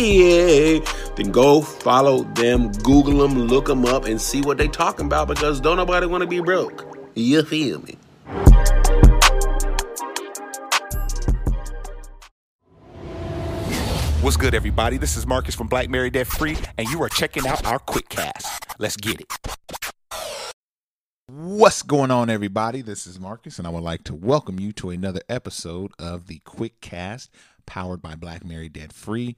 then go follow them, Google them, look them up, and see what they talking about because don't nobody want to be broke. You feel me? What's good, everybody? This is Marcus from Black Married Debt Free, and you are checking out our quick cast. Let's get it. What's going on, everybody? This is Marcus, and I would like to welcome you to another episode of the Quick Cast powered by Black Married Debt Free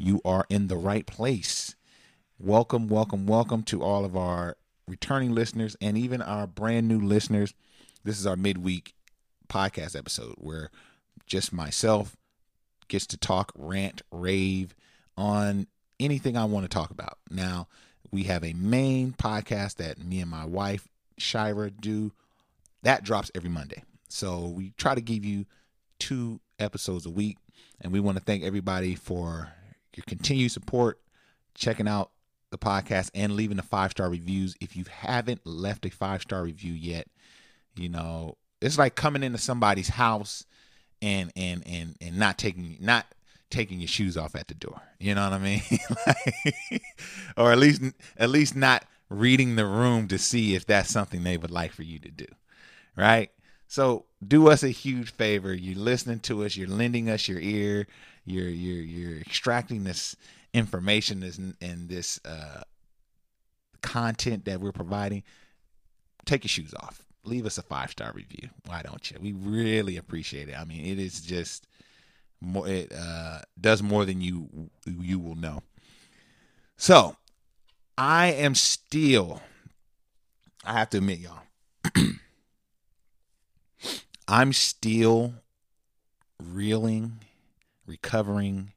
you are in the right place. Welcome, welcome, welcome to all of our returning listeners and even our brand new listeners. This is our midweek podcast episode where just myself gets to talk, rant, rave on anything I want to talk about. Now, we have a main podcast that me and my wife, Shira, do. That drops every Monday. So we try to give you two episodes a week. And we want to thank everybody for your continued support, checking out the podcast, and leaving the five star reviews. If you haven't left a five star review yet, you know it's like coming into somebody's house and and and and not taking not taking your shoes off at the door. You know what I mean? like, or at least at least not reading the room to see if that's something they would like for you to do. Right? So do us a huge favor. You're listening to us, you're lending us your ear, you're you're you're extracting this information this and this uh, content that we're providing. Take your shoes off. Leave us a five star review. Why don't you? We really appreciate it. I mean, it is just more. It uh, does more than you you will know. So, I am still. I have to admit, y'all. I'm still reeling recovering,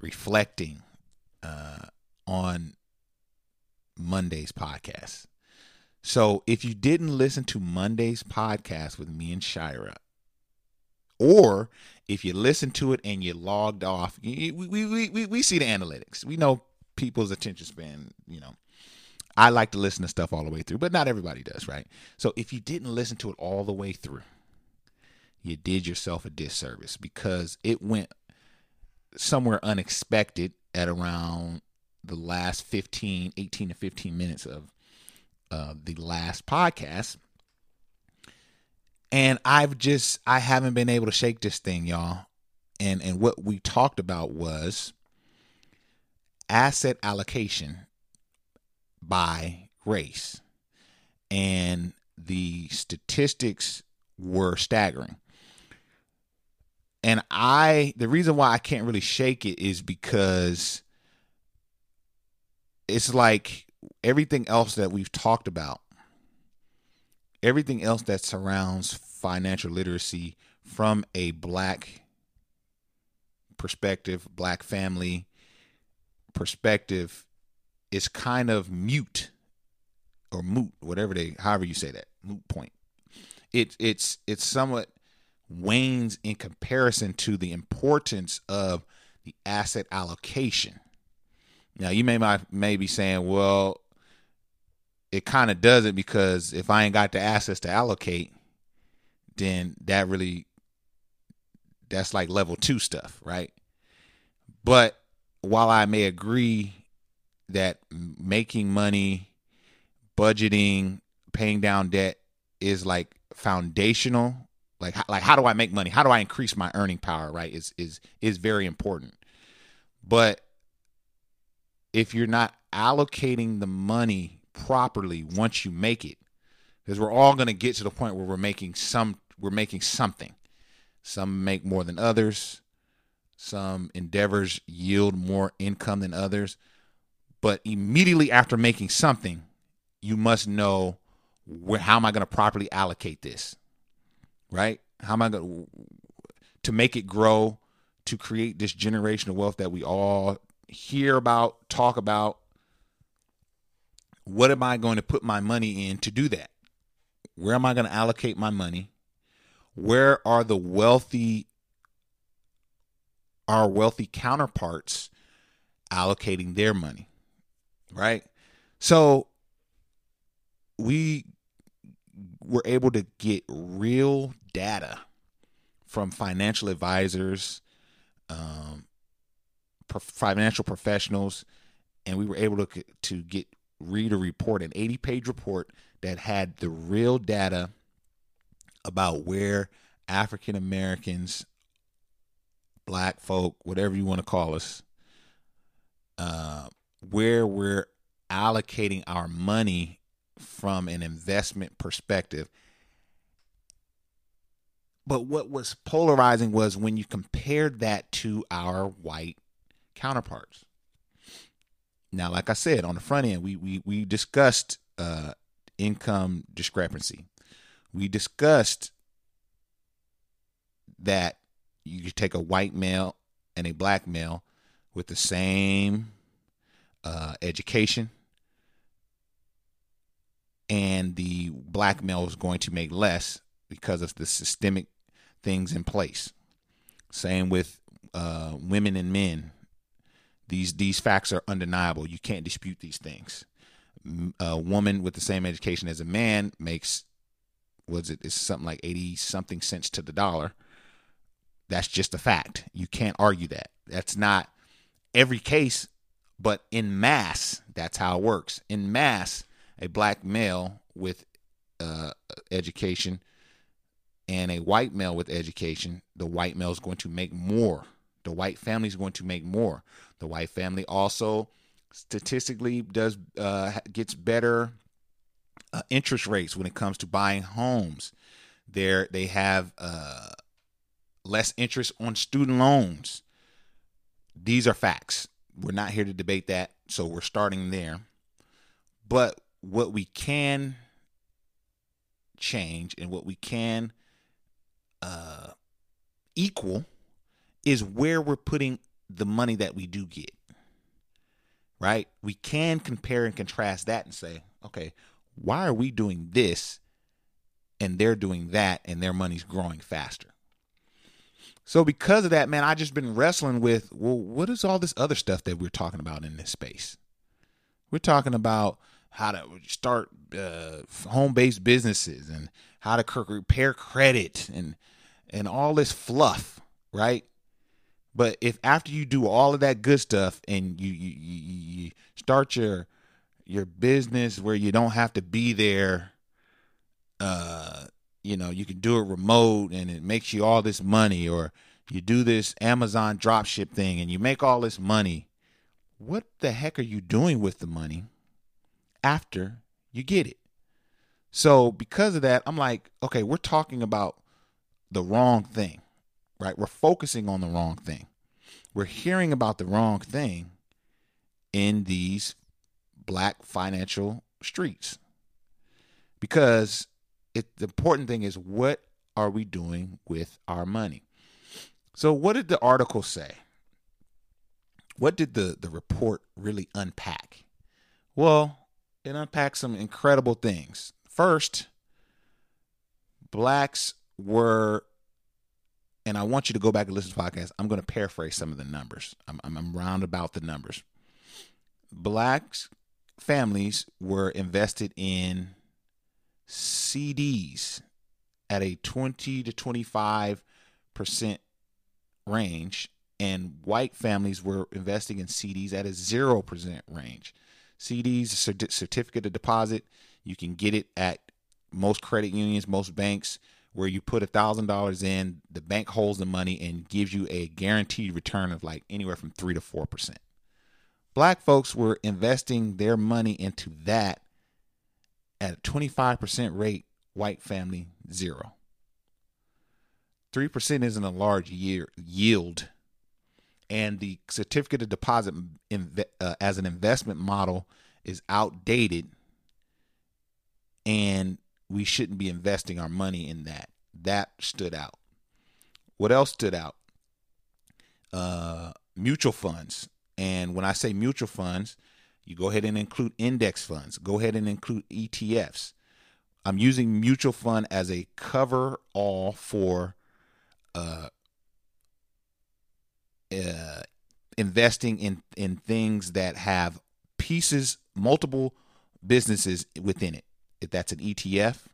reflecting uh, on Monday's podcast. So if you didn't listen to Monday's podcast with me and Shira, or if you listened to it and you logged off, we, we, we, we see the analytics. We know people's attention span, you know. I like to listen to stuff all the way through, but not everybody does, right? So if you didn't listen to it all the way through, you did yourself a disservice because it went somewhere unexpected at around the last 15, 18 to 15 minutes of uh, the last podcast. And I've just, I haven't been able to shake this thing, y'all. And, and what we talked about was asset allocation by race. And the statistics were staggering and I the reason why I can't really shake it is because it's like everything else that we've talked about everything else that surrounds financial literacy from a black perspective, black family perspective is kind of mute or moot, whatever they however you say that, moot point. It it's it's somewhat wanes in comparison to the importance of the asset allocation. Now, you may may be saying, well, it kind of does it because if I ain't got the assets to allocate, then that really that's like level 2 stuff, right? But while I may agree that making money, budgeting, paying down debt is like foundational like like how do I make money? How do I increase my earning power? Right is is is very important. But if you're not allocating the money properly once you make it, because we're all going to get to the point where we're making some we're making something. Some make more than others. Some endeavors yield more income than others. But immediately after making something, you must know where, how am I going to properly allocate this? Right? How am I going to make it grow, to create this generational wealth that we all hear about, talk about, what am I going to put my money in to do that? Where am I going to allocate my money? Where are the wealthy our wealthy counterparts allocating their money? Right? So we were able to get real data from financial advisors, um, financial professionals, and we were able to to get read a report, an 80 page report that had the real data about where African Americans, black folk, whatever you want to call us, uh, where we're allocating our money from an investment perspective. But what was polarizing was when you compared that to our white counterparts. Now, like I said, on the front end, we we we discussed uh, income discrepancy. We discussed that you could take a white male and a black male with the same uh, education, and the black male is going to make less because of the systemic things in place. Same with uh, women and men these these facts are undeniable. You can't dispute these things. A woman with the same education as a man makes was it is something like 80 something cents to the dollar. That's just a fact. You can't argue that. That's not every case, but in mass, that's how it works. In mass, a black male with uh, education and a white male with education, the white male is going to make more. The white family is going to make more. The white family also statistically does uh, gets better uh, interest rates when it comes to buying homes. There they have uh, less interest on student loans. These are facts. We're not here to debate that, so we're starting there. But what we can change and what we can uh, equal is where we're putting the money that we do get. Right? We can compare and contrast that and say, okay, why are we doing this and they're doing that and their money's growing faster? So because of that, man, I just been wrestling with, well, what is all this other stuff that we're talking about in this space? We're talking about how to start uh, home-based businesses and how to repair credit and and all this fluff, right? But if after you do all of that good stuff and you you, you, start your your business where you don't have to be there, uh, you know, you can do it remote and it makes you all this money, or you do this Amazon dropship thing and you make all this money. What the heck are you doing with the money after you get it? So because of that, I'm like, okay, we're talking about the wrong thing right? We're focusing on the wrong thing. We're hearing about the wrong thing in these black financial streets. Because it, the important thing is what are we doing with our money? So, what did the article say? What did the, the report really unpack? Well, it unpacked some incredible things. First, blacks were and I want you to go back and listen to the podcast. I'm going to paraphrase some of the numbers. I'm, I'm, I'm round about the numbers. Blacks families were invested in CDs at a 20 to 25 percent range, and white families were investing in CDs at a zero percent range. CDs, certificate of deposit, you can get it at most credit unions, most banks where you put a thousand dollars in, the bank holds the money and gives you a guaranteed return of like anywhere from three to four percent. Black folks were investing their money into that at a 25% rate, white family zero. 3% isn't a large year yield. And the certificate of deposit uh, as an investment model is outdated. And we shouldn't be investing our money in that. That stood out. What else stood out? uh, mutual funds. And when I say mutual funds, you go ahead and include index funds. Go ahead and include ETFs. I'm using mutual fund as a cover all for uh, uh, investing in in things that have pieces, multiple businesses within it. If that's an ETF,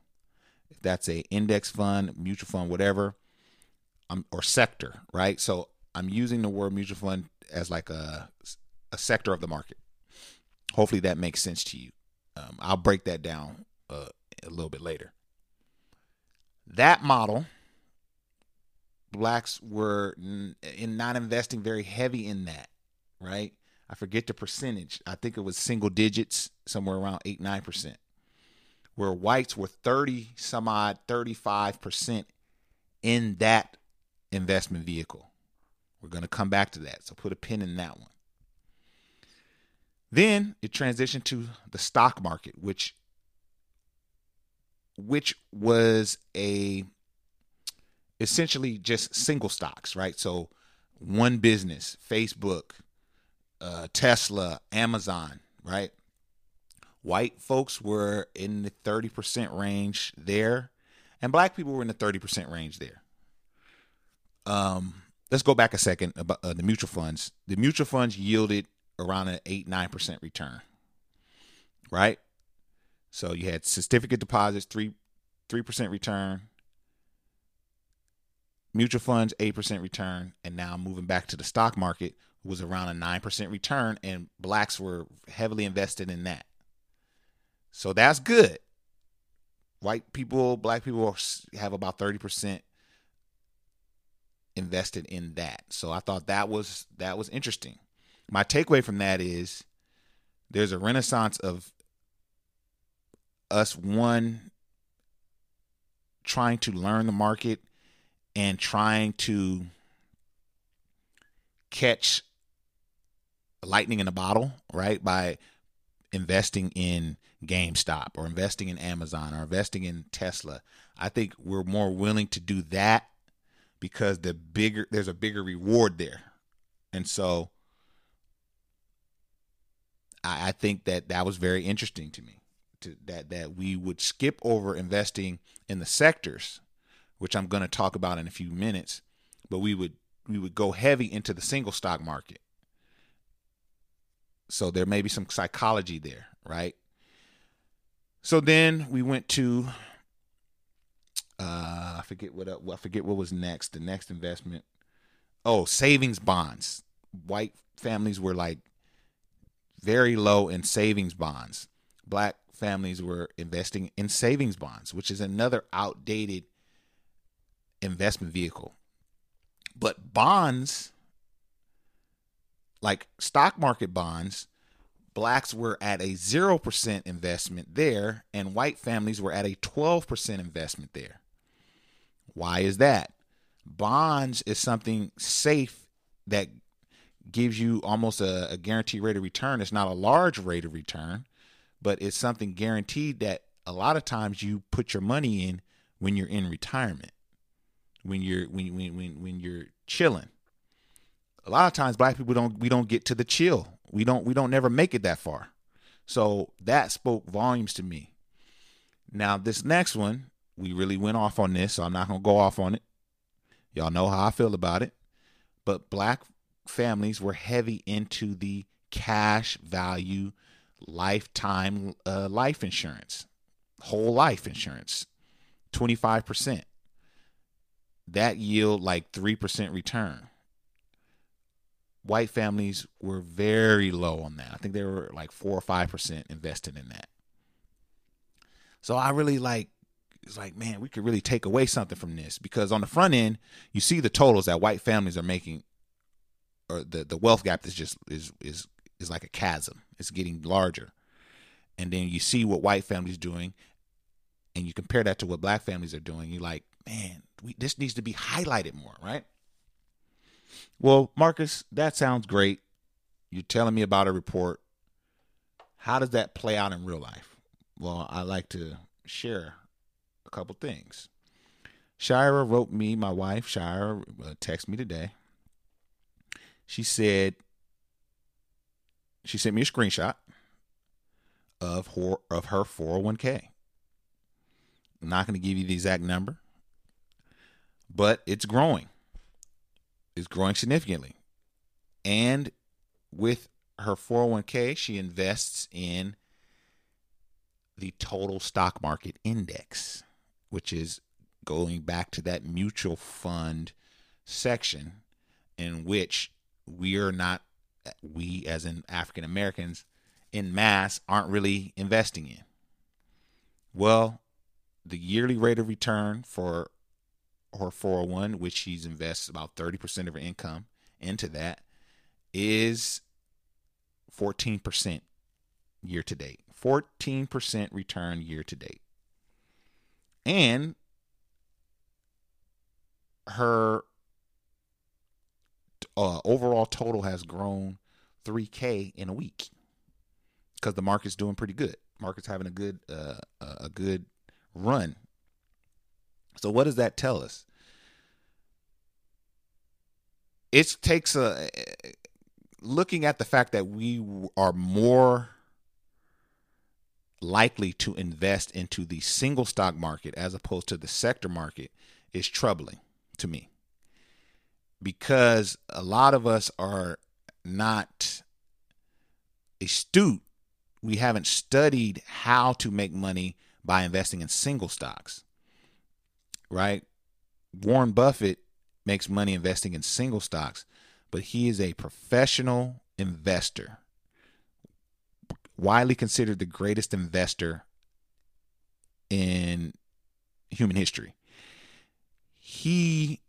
if that's a index fund, mutual fund, whatever, um, or sector, right? So I'm using the word mutual fund as like a a sector of the market. Hopefully that makes sense to you. Um, I'll break that down uh, a little bit later. That model, blacks were in not investing very heavy in that, right? I forget the percentage. I think it was single digits, somewhere around eight nine percent. Where whites were thirty some odd, thirty five percent in that investment vehicle. We're going to come back to that. So put a pin in that one. Then it transitioned to the stock market, which which was a essentially just single stocks, right? So one business, Facebook, uh, Tesla, Amazon, right? White folks were in the 30% range there, and black people were in the 30% range there. Um, let's go back a second about uh, the mutual funds. The mutual funds yielded around an 8 9% return, right? So you had certificate deposits, 3 3% return, mutual funds 8% return, and now moving back to the stock market was around a 9% return and blacks were heavily invested in that. So that's good. White people, black people have about 30% invested in that. So I thought that was that was interesting. My takeaway from that is there's a renaissance of us one trying to learn the market and trying to catch lightning in a bottle, right? By investing in GameStop or investing in Amazon or investing in Tesla. I think we're more willing to do that because the bigger there's a bigger reward there. And so I, I think that that was very interesting to me. To, that that we would skip over investing in the sectors, which I'm going to talk about in a few minutes, but we would we would go heavy into the single stock market. So there may be some psychology there, right? So then we went to uh, I forget what I forget what was next. The next investment, oh, savings bonds. White families were like very low in savings bonds. Black families were investing in savings bonds, which is another outdated investment vehicle. But bonds, like stock market bonds, blacks were at a 0% investment there, and white families were at a 12% investment there. Why is that? Bonds is something safe that gives you almost a, a guaranteed rate of return. It's not a large rate of return, but it's something guaranteed that a lot of times you put your money in when you're in retirement, when you're when when when, when you're chilling. A lot of times black people don't we don't get to the chill. We don't we don't never make it that far. So that spoke volumes to me. Now this next one we really went off on this, so I'm not gonna go off on it. Y'all know how I feel about it. But black families were heavy into the cash value lifetime uh, life insurance, whole life insurance, 25%. That yield like 3% return. White families were very low on that. I think they were like 4 or 5% invested in that. So I really like it's like, man, we could really take away something from this because on the front end, you see the totals that white families are making, or the the wealth gap is just is is is like a chasm. It's getting larger, and then you see what white families doing, and you compare that to what black families are doing. You're like, man, we, this needs to be highlighted more, right? Well, Marcus, that sounds great. You're telling me about a report. How does that play out in real life? Well, I like to share a couple things. Shira wrote me, my wife, Shira, uh, text me today. She said she sent me a screenshot of her of her 401k. I'm not going to give you the exact number, but it's growing. It's growing significantly. And with her 401k, she invests in the total stock market index, which is going back to that mutual fund section in which we are not we as in African Americans in mass aren't really investing in. Well, the yearly rate of return for her 401, which she's invests about 30% of her income into that, is 14% year to date. 14% return year to date. And her uh, overall total has grown 3k in a week because the market's doing pretty good. Market's having a good uh, a good run. So what does that tell us? It takes a looking at the fact that we are more likely to invest into the single stock market as opposed to the sector market is troubling to me because a lot of us are not astute. We haven't studied how to make money by investing in single stocks, right? Warren Buffett makes money investing in single stocks, but he is a professional investor, widely considered the greatest investor in human history. He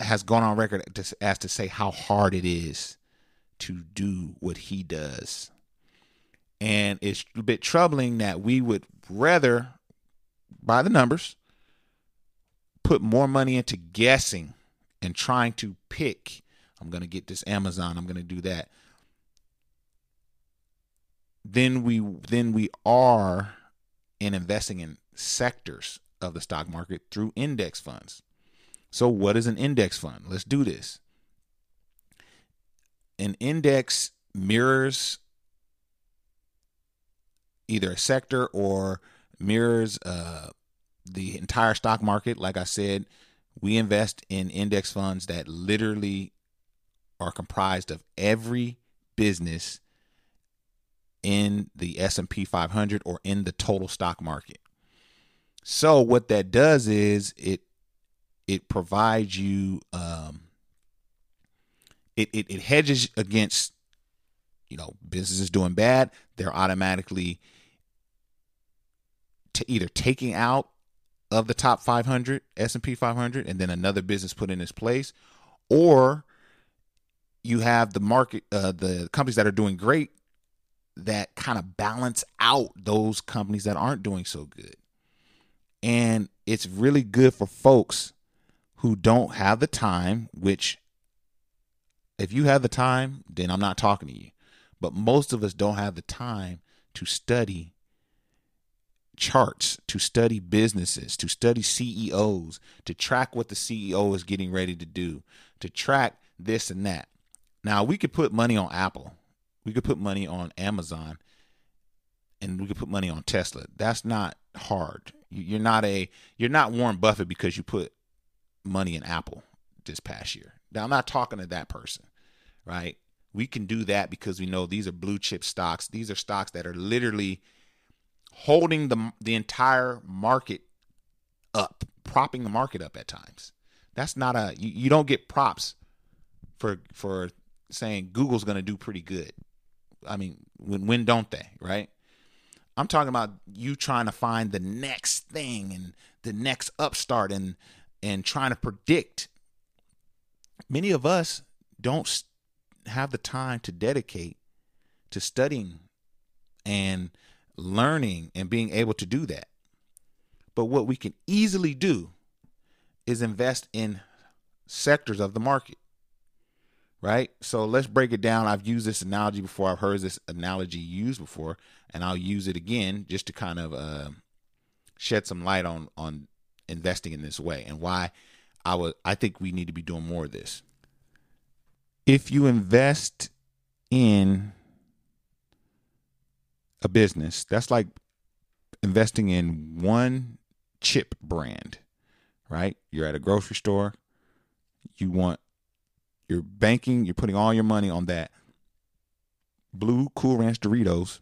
has gone on record as to say how hard it is to do what he does. And it's a bit troubling that we would rather, by the numbers, put more money into guessing and trying to pick. I'm going to get this Amazon. I'm going to do that. Then we then we are in investing in sectors of the stock market through index funds. So, what is an index fund? Let's do this. An index mirrors either a sector or mirrors uh, the entire stock market. Like I said, we invest in index funds that literally are comprised of every business in the S&P 500 or in the total stock market. So what that does is it it provides you um, it, it it hedges against you know businesses doing bad they're automatically to either taking out of the top 500 s&p 500 and then another business put in its place or you have the market uh, the companies that are doing great that kind of balance out those companies that aren't doing so good and it's really good for folks who don't have the time, which if you have the time, then I'm not talking to you. But most of us don't have the time to study charts, to study businesses, to study CEOs, to track what the CEO is getting ready to do, to track this and that. Now, we could put money on Apple. We could put money on Amazon and we could put money on Tesla. That's not hard. You're not a you're not Warren Buffett because you put money in Apple this past year. Now, I'm not talking to that person, right? We can do that because we know these are blue chip stocks. These are stocks that are literally holding the the entire market up, propping the market up at times. That's not a you, you don't get props for for saying Google's going to do pretty good. I mean, when when don't they, right? I'm talking about you trying to find the next thing and the next upstart and and trying to predict. Many of us don't have the time to dedicate to studying and learning and being able to do that. But what we can easily do is invest in sectors of the market. Right? So let's break it down. I've used this analogy before. I've heard this analogy used before, and I'll use it again just to kind of uh, shed some light on on investing in this way and why I I think we need to be doing more of this. if you invest in a business, that's like investing in one chip brand, right? You're at a grocery store, you want you're banking, you're putting all your money on that. Blue Cool Ranch Doritos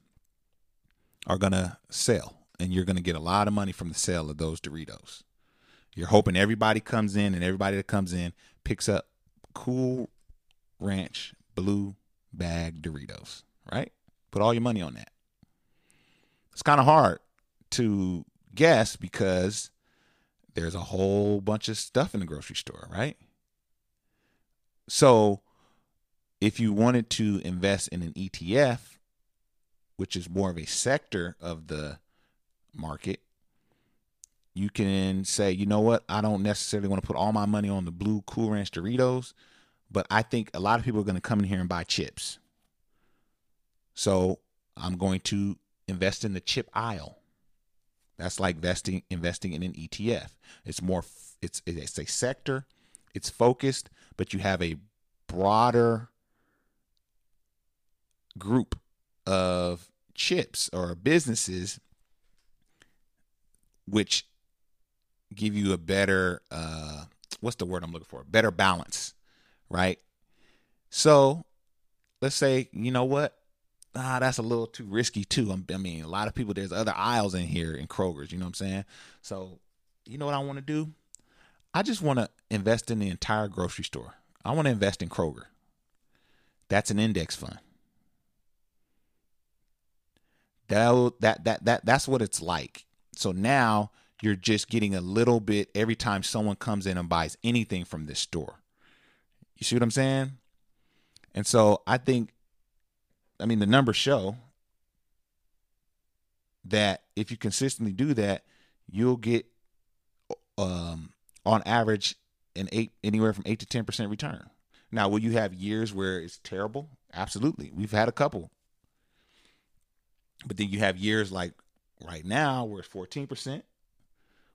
are going to sell, and you're going to get a lot of money from the sale of those Doritos. You're hoping everybody comes in, and everybody that comes in picks up Cool Ranch Blue Bag Doritos, right? Put all your money on that. It's kind of hard to guess because there's a whole bunch of stuff in the grocery store, right? So if you wanted to invest in an ETF, which is more of a sector of the market, you can say, you know what, I don't necessarily want to put all my money on the blue Cool Ranch Doritos, but I think a lot of people are going to come in here and buy chips. So I'm going to invest in the chip aisle. That's like investing investing in an ETF. It's more it's it's a sector, it's focused, but you have a broader group of chips or businesses which give you a better uh what's the word I'm looking for? Better balance, right? So, let's say, you know what? Ah, that's a little too risky too. I mean, a lot of people there's other aisles in here in Kroger's, you know what I'm saying? So, you know what I want to do? I just want to invest in the entire grocery store. I want to invest in Kroger. That's an index fund. That that that that that's what it's like. So now you're just getting a little bit every time someone comes in and buys anything from this store. You see what I'm saying? And so I think I mean the numbers show that if you consistently do that, you'll get um on average an eight anywhere from eight to ten percent return. Now, will you have years where it's terrible? Absolutely. We've had a couple. But then you have years like right now where it's 14%.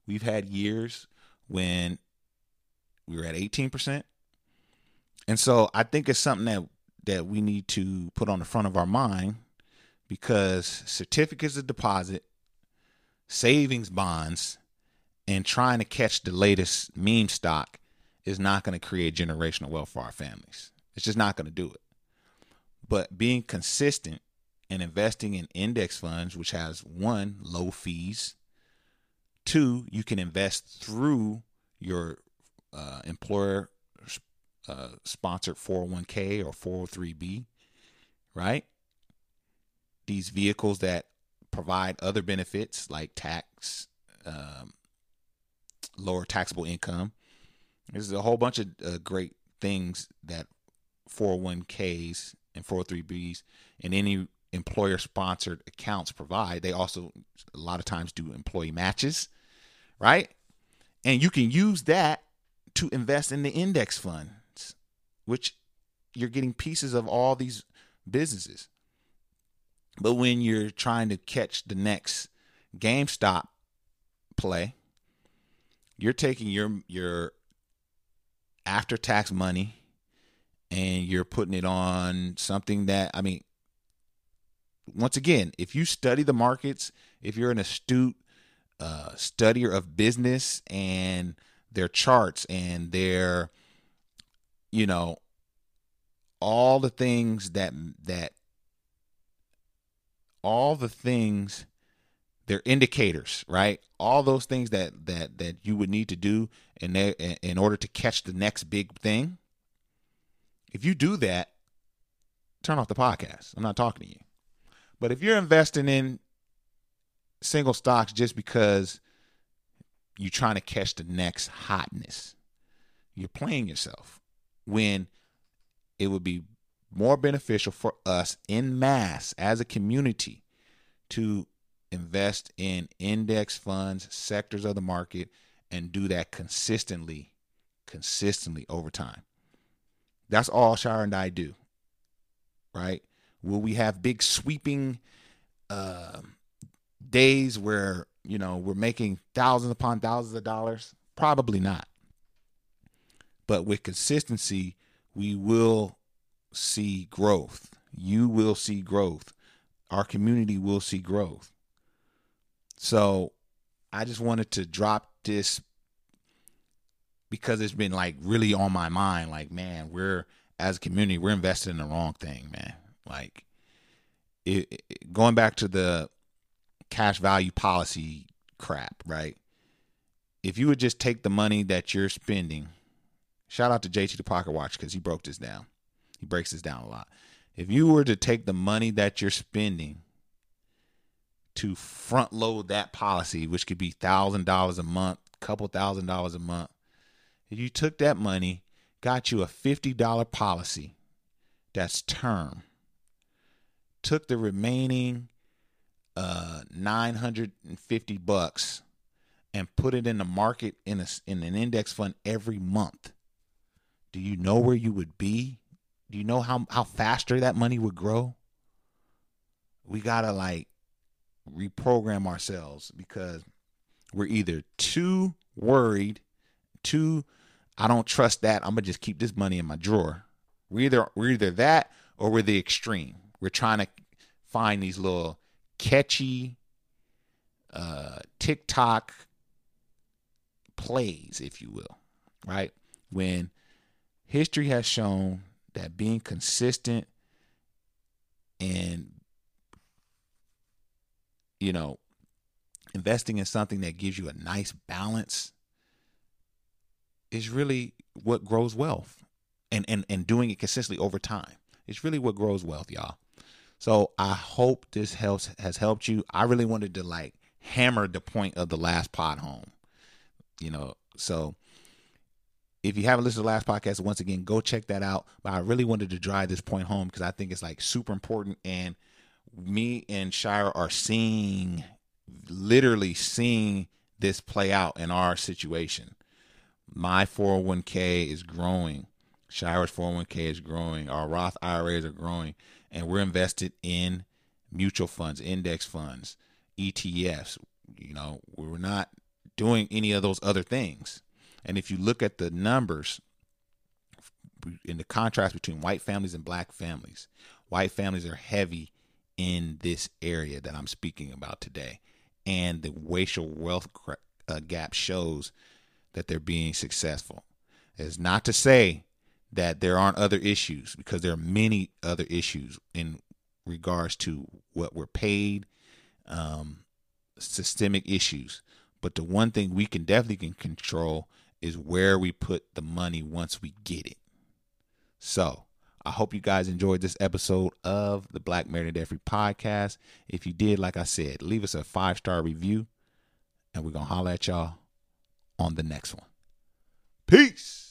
We've had years when we were at 18%. And so I think it's something that that we need to put on the front of our mind because certificates of deposit, savings bonds, and trying to catch the latest meme stock is not going to create generational wealth for our families. It's just not going to do it. But being consistent and investing in index funds, which has one, low fees, two, you can invest through your uh, employer uh, sponsored 401k or 403b, right? These vehicles that provide other benefits like tax, um, lower taxable income. There's a whole bunch of uh, great things that 401ks and 403bs and any employer sponsored accounts provide. They also a lot of times do employee matches, right? And you can use that to invest in the index funds, which you're getting pieces of all these businesses. But when you're trying to catch the next GameStop play, you're taking your your after tax money and you're putting it on something that I mean once again, if you study the markets, if you're an astute uh, studier of business and their charts and their, you know, all the things that that all the things they're indicators, right? All those things that that that you would need to do in there in order to catch the next big thing. If you do that, turn off the podcast. I'm not talking to you. But if you're investing in single stocks just because you're trying to catch the next hotness, you're playing yourself when it would be more beneficial for us in mass as a community to invest in index funds, sectors of the market, and do that consistently, consistently over time. That's all Shira and I do. Right? Will we have big sweeping uh, days where you know we're making thousands upon thousands of dollars? Probably not. But with consistency, we will see growth. You will see growth. Our community will see growth. So I just wanted to drop this because it's been like really on my mind. Like, man, we're as a community, we're invested in the wrong thing, man. Like, it, it, going back to the cash value policy crap, right? If you would just take the money that you're spending, shout out to JT the Pocket Watch because he broke this down. He breaks this down a lot. If you were to take the money that you're spending to front load that policy, which could be thousand dollars a month, couple thousand dollars a month, if you took that money, got you a $50 policy that's term, took the remaining uh 950 bucks and put it in the market in a in an index fund every month do you know where you would be do you know how how faster that money would grow we got to like reprogram ourselves because we're either too worried too I don't trust that. I'm gonna just keep this money in my drawer. We're either we're either that or we're the extreme. We're trying to find these little catchy uh, TikTok plays, if you will, right? When history has shown that being consistent and you know investing in something that gives you a nice balance is really what grows wealth and, and, and doing it consistently over time. It's really what grows wealth, y'all. So I hope this helps has helped you. I really wanted to like hammer the point of the last pod home. You know, so if you haven't listened to the last podcast, once again, go check that out. But I really wanted to drive this point home because I think it's like super important. And me and Shira are seeing, literally seeing this play out in our situation my 401k is growing. Shira's 401k is growing. Our Roth IRAs are growing. And we're invested in mutual funds, index funds, ETFs. You know, we're not doing any of those other things. And if you look at the numbers in the contrast between white families and black families, white families are heavy in this area that I'm speaking about today. And the racial wealth uh, gap shows that they're being successful. It's not to say that there aren't other issues because there are many other issues in regards to what we're paid, um, systemic issues. But the one thing we can definitely can control is where we put the money once we get it. So I hope you guys enjoyed this episode of the Black Married Debt Free podcast. If you did, like I said, leave us a five star review, and we're gonna holler at y'all on the next one. Peace.